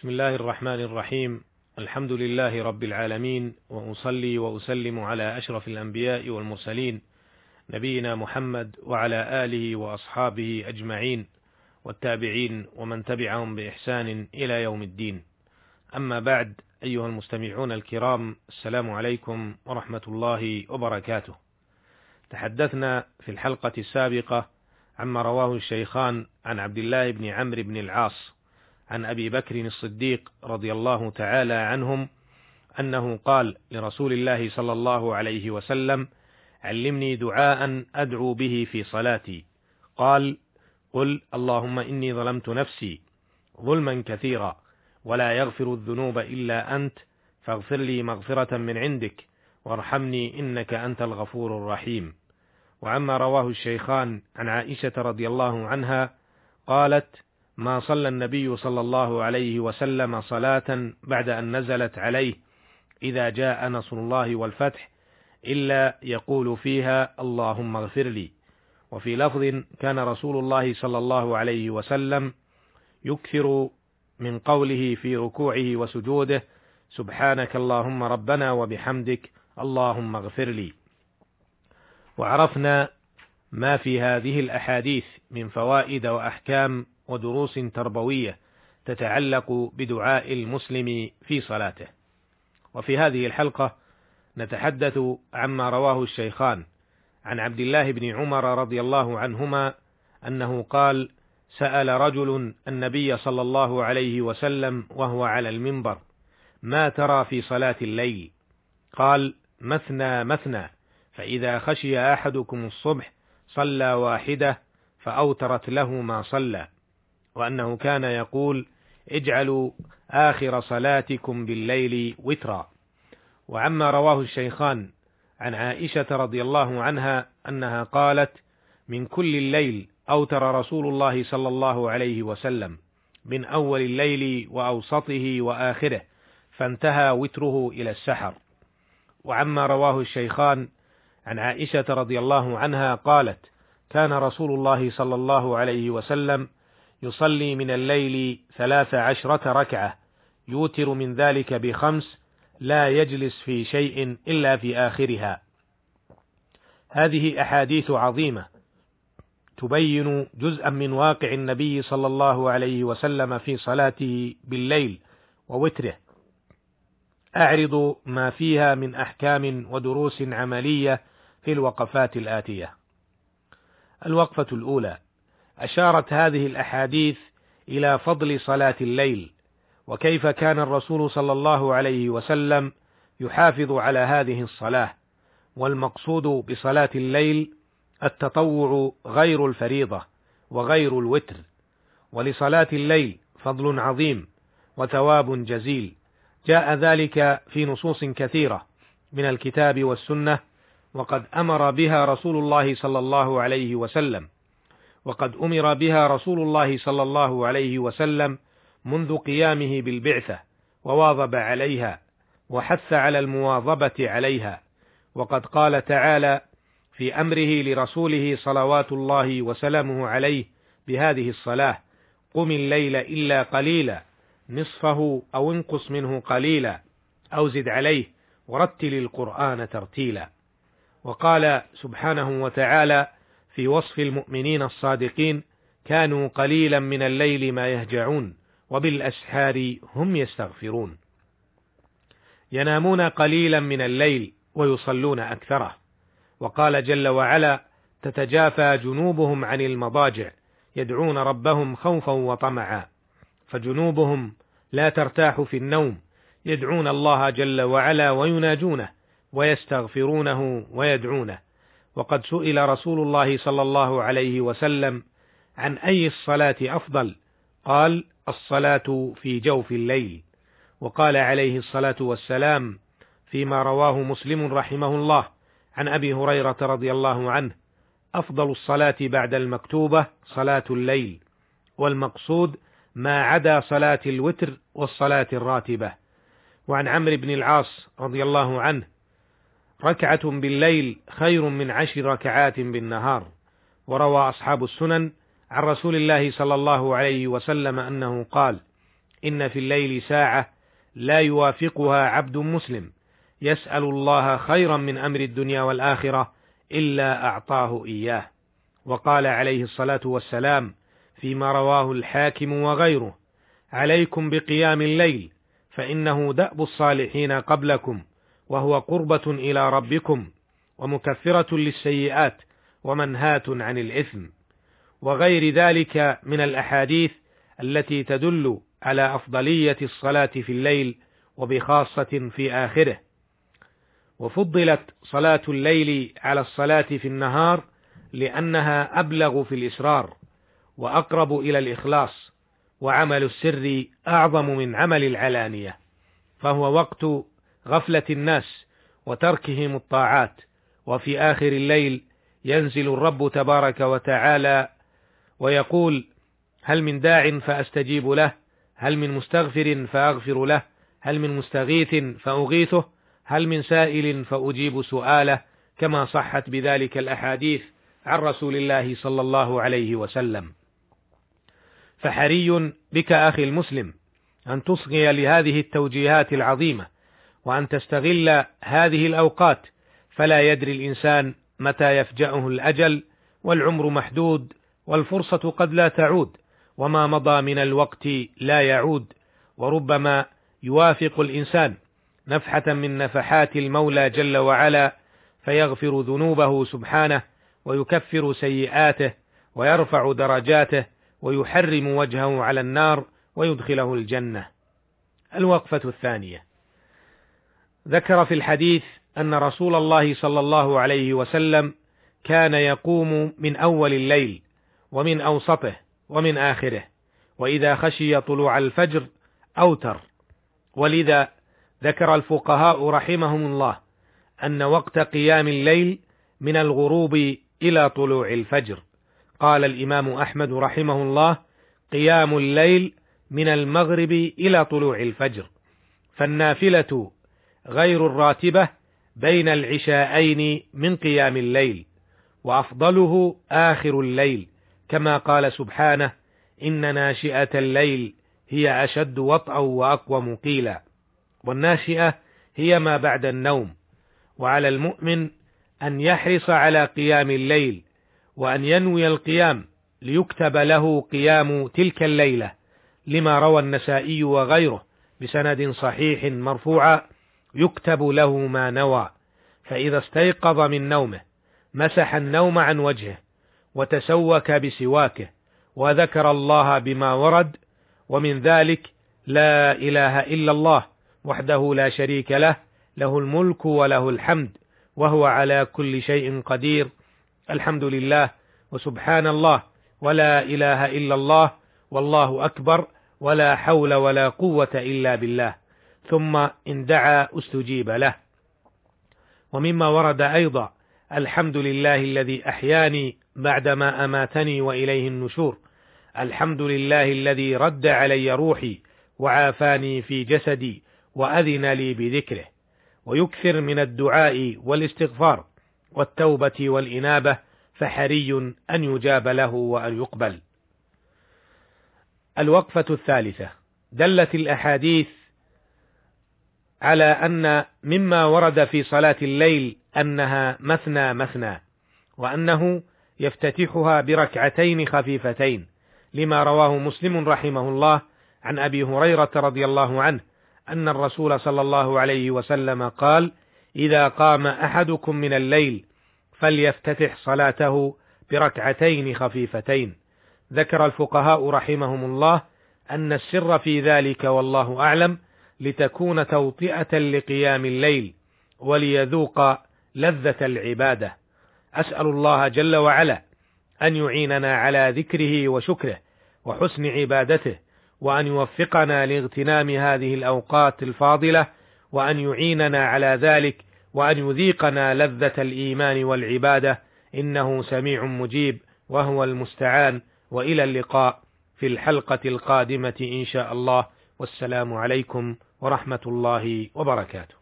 بسم الله الرحمن الرحيم. الحمد لله رب العالمين وأصلي وأسلم على أشرف الأنبياء والمرسلين نبينا محمد وعلى آله وأصحابه أجمعين والتابعين ومن تبعهم بإحسان إلى يوم الدين. أما بعد أيها المستمعون الكرام السلام عليكم ورحمة الله وبركاته. تحدثنا في الحلقة السابقة عما رواه الشيخان عن عبد الله بن عمرو بن العاص عن أبي بكر الصديق رضي الله تعالى عنهم أنه قال لرسول الله صلى الله عليه وسلم علمني دعاء أدعو به في صلاتي. قال قل اللهم إني ظلمت نفسي ظلما كثيرا ولا يغفر الذنوب إلا أنت فاغفر لي مغفرة من عندك وارحمني إنك أنت الغفور الرحيم. وعما رواه الشيخان عن عائشة رضي الله عنها قالت ما صلى النبي صلى الله عليه وسلم صلاة بعد أن نزلت عليه إذا جاء نصر الله والفتح إلا يقول فيها اللهم اغفر لي. وفي لفظ كان رسول الله صلى الله عليه وسلم يكثر من قوله في ركوعه وسجوده سبحانك اللهم ربنا وبحمدك اللهم اغفر لي. وعرفنا ما في هذه الأحاديث من فوائد وأحكام ودروس تربوية تتعلق بدعاء المسلم في صلاته. وفي هذه الحلقة نتحدث عما رواه الشيخان عن عبد الله بن عمر رضي الله عنهما أنه قال: سأل رجل النبي صلى الله عليه وسلم وهو على المنبر: ما ترى في صلاة الليل؟ قال: مثنى مثنى، فإذا خشي أحدكم الصبح صلى واحدة فأوترت له ما صلى. وأنه كان يقول اجعلوا آخر صلاتكم بالليل وترا. وعما رواه الشيخان عن عائشة رضي الله عنها أنها قالت من كل الليل أوتر رسول الله صلى الله عليه وسلم من أول الليل وأوسطه وآخره فانتهى وتره إلى السحر. وعما رواه الشيخان عن عائشة رضي الله عنها قالت كان رسول الله صلى الله عليه وسلم يصلي من الليل ثلاث عشرة ركعة يوتر من ذلك بخمس لا يجلس في شيء إلا في آخرها. هذه أحاديث عظيمة. تبين جزءا من واقع النبي صلى الله عليه وسلم في صلاته بالليل ووتره. أعرض ما فيها من أحكام ودروس عملية في الوقفات الآتية. الوقفة الأولى أشارت هذه الأحاديث إلى فضل صلاة الليل وكيف كان الرسول صلى الله عليه وسلم يحافظ على هذه الصلاة والمقصود بصلاة الليل التطوع غير الفريضة وغير الوتر ولصلاة الليل فضل عظيم وثواب جزيل. جاء ذلك في نصوص كثيرة من الكتاب والسنة وقد أمر بها رسول الله صلى الله عليه وسلم. وقد أمر بها رسول الله صلى الله عليه وسلم منذ قيامه بالبعثة وواظب عليها وحث على المواظبة عليها. وقد قال تعالى في أمره لرسوله صلوات الله وسلامه عليه بهذه الصلاة قم الليل إلا قليلا نصفه أو انقص منه قليلا أو زد عليه ورتل القرآن ترتيلا وقال سبحانه وتعالى في وصف المؤمنين الصادقين كانوا قليلا من الليل ما يهجعون وبالأسحار هم يستغفرون. ينامون قليلا من الليل ويصلون أكثره. وقال جل وعلا تتجافى جنوبهم عن المضاجع يدعون ربهم خوفا وطمعا. فجنوبهم لا ترتاح في النوم يدعون الله جل وعلا ويناجونه ويستغفرونه ويدعونه. وقد سئل رسول الله صلى الله عليه وسلم عن أي الصلاة أفضل؟ قال الصلاة في جوف الليل. وقال عليه الصلاة والسلام فيما رواه مسلم رحمه الله عن أبي هريرة رضي الله عنه أفضل الصلاة بعد المكتوبة صلاة الليل والمقصود ما عدا صلاة الوتر والصلاة الراتبة. وعن عمرو بن العاص رضي الله عنه ركعة بالليل خير من عشر ركعات بالنهار. وروى أصحاب السنن عن رسول الله صلى الله عليه وسلم أنه قال إن في الليل ساعة لا يوافقها عبد مسلم يسأل الله خيرا من أمر الدنيا والآخرة إلا أعطاه إياه. وقال عليه الصلاة والسلام فيما رواه الحاكم وغيره عليكم بقيام الليل فإنه دأب الصالحين قبلكم وهو قربة إلى ربكم ومكفرة للسيئات ومنهاة عن الإثم. وغير ذلك من الأحاديث التي تدل على أفضلية الصلاة في الليل وبخاصة في آخره. وفضلت صلاة الليل على الصلاة في النهار لأنها أبلغ في الإسرار وأقرب إلى الإخلاص وعمل السر أعظم من عمل العلانية. فهو وقت غفلة الناس وتركهم الطاعات. وفي آخر الليل ينزل الرب تبارك وتعالى ويقول هل من داع فأستجيب له؟ هل من مستغفر فأغفر له؟ هل من مستغيث فأغيثه؟ هل من سائل فأجيب سؤاله؟ كما صحت بذلك الأحاديث عن رسول الله صلى الله عليه وسلم. فحري بك أخي المسلم أن تصغي لهذه التوجيهات العظيمة. وأن تستغل هذه الأوقات فلا يدري الإنسان متى يفجأه الأجل والعمر محدود والفرصة قد لا تعود وما مضى من الوقت لا يعود وربما يوافق الإنسان نفحة من نفحات المولى جل وعلا فيغفر ذنوبه سبحانه ويكفر سيئاته ويرفع درجاته ويحرم وجهه على النار ويدخله الجنة. الوقفة الثانية ذكر في الحديث أن رسول الله صلى الله عليه وسلم كان يقوم من أول الليل ومن أوسطه ومن آخره وإذا خشي طلوع الفجر أوتر. ولذا ذكر الفقهاء رحمهم الله أن وقت قيام الليل من الغروب إلى طلوع الفجر. قال الإمام أحمد رحمه الله قيام الليل من المغرب إلى طلوع الفجر. فالنافلة غير الراتبة بين العشاءين من قيام الليل وأفضله آخر الليل كما قال سبحانه إن ناشئة الليل هي أشد وطئا وأقوم قيلا والناشئة هي ما بعد النوم وعلى المؤمن أن يحرص على قيام الليل وأن ينوي القيام ليكتب له قيام تلك الليلة لما روى النسائي وغيره بسند صحيح مرفوعا. يكتب له ما نوى فإذا استيقظ من نومه مسح النوم عن وجهه وتسوك بسواكه وذكر الله بما ورد ومن ذلك لا إله إلا الله وحده لا شريك له له الملك وله الحمد وهو على كل شيء قدير. الحمد لله وسبحان الله ولا إله إلا الله والله أكبر ولا حول ولا قوة إلا بالله. ثم إن دعا استجيب له. ومما ورد أيضا الحمد لله الذي أحياني بعدما أماتني وإليه النشور. الحمد لله الذي رد علي روحي وعافاني في جسدي وأذن لي بذكره. ويكثر من الدعاء والاستغفار والتوبة والإنابة فحري أن يجاب له وأن يقبل. الوقفة الثالثة. دلت الأحاديث على أن مما ورد في صلاة الليل أنها مثنى مثنى، وأنه يفتتحها بركعتين خفيفتين، لما رواه مسلم رحمه الله عن أبي هريرة رضي الله عنه أن الرسول صلى الله عليه وسلم قال: إذا قام أحدكم من الليل فليفتتح صلاته بركعتين خفيفتين. ذكر الفقهاء رحمهم الله أن السر في ذلك والله أعلم لتكون توطئة لقيام الليل وليذوق لذة العبادة. أسأل الله جل وعلا أن يعيننا على ذكره وشكره وحسن عبادته وأن يوفقنا لاغتنام هذه الأوقات الفاضلة وأن يعيننا على ذلك وأن يذيقنا لذة الإيمان والعبادة. إنه سميع مجيب وهو المستعان. وإلى اللقاء في الحلقة القادمة إن شاء الله. والسلام عليكم ورحمة الله وبركاته.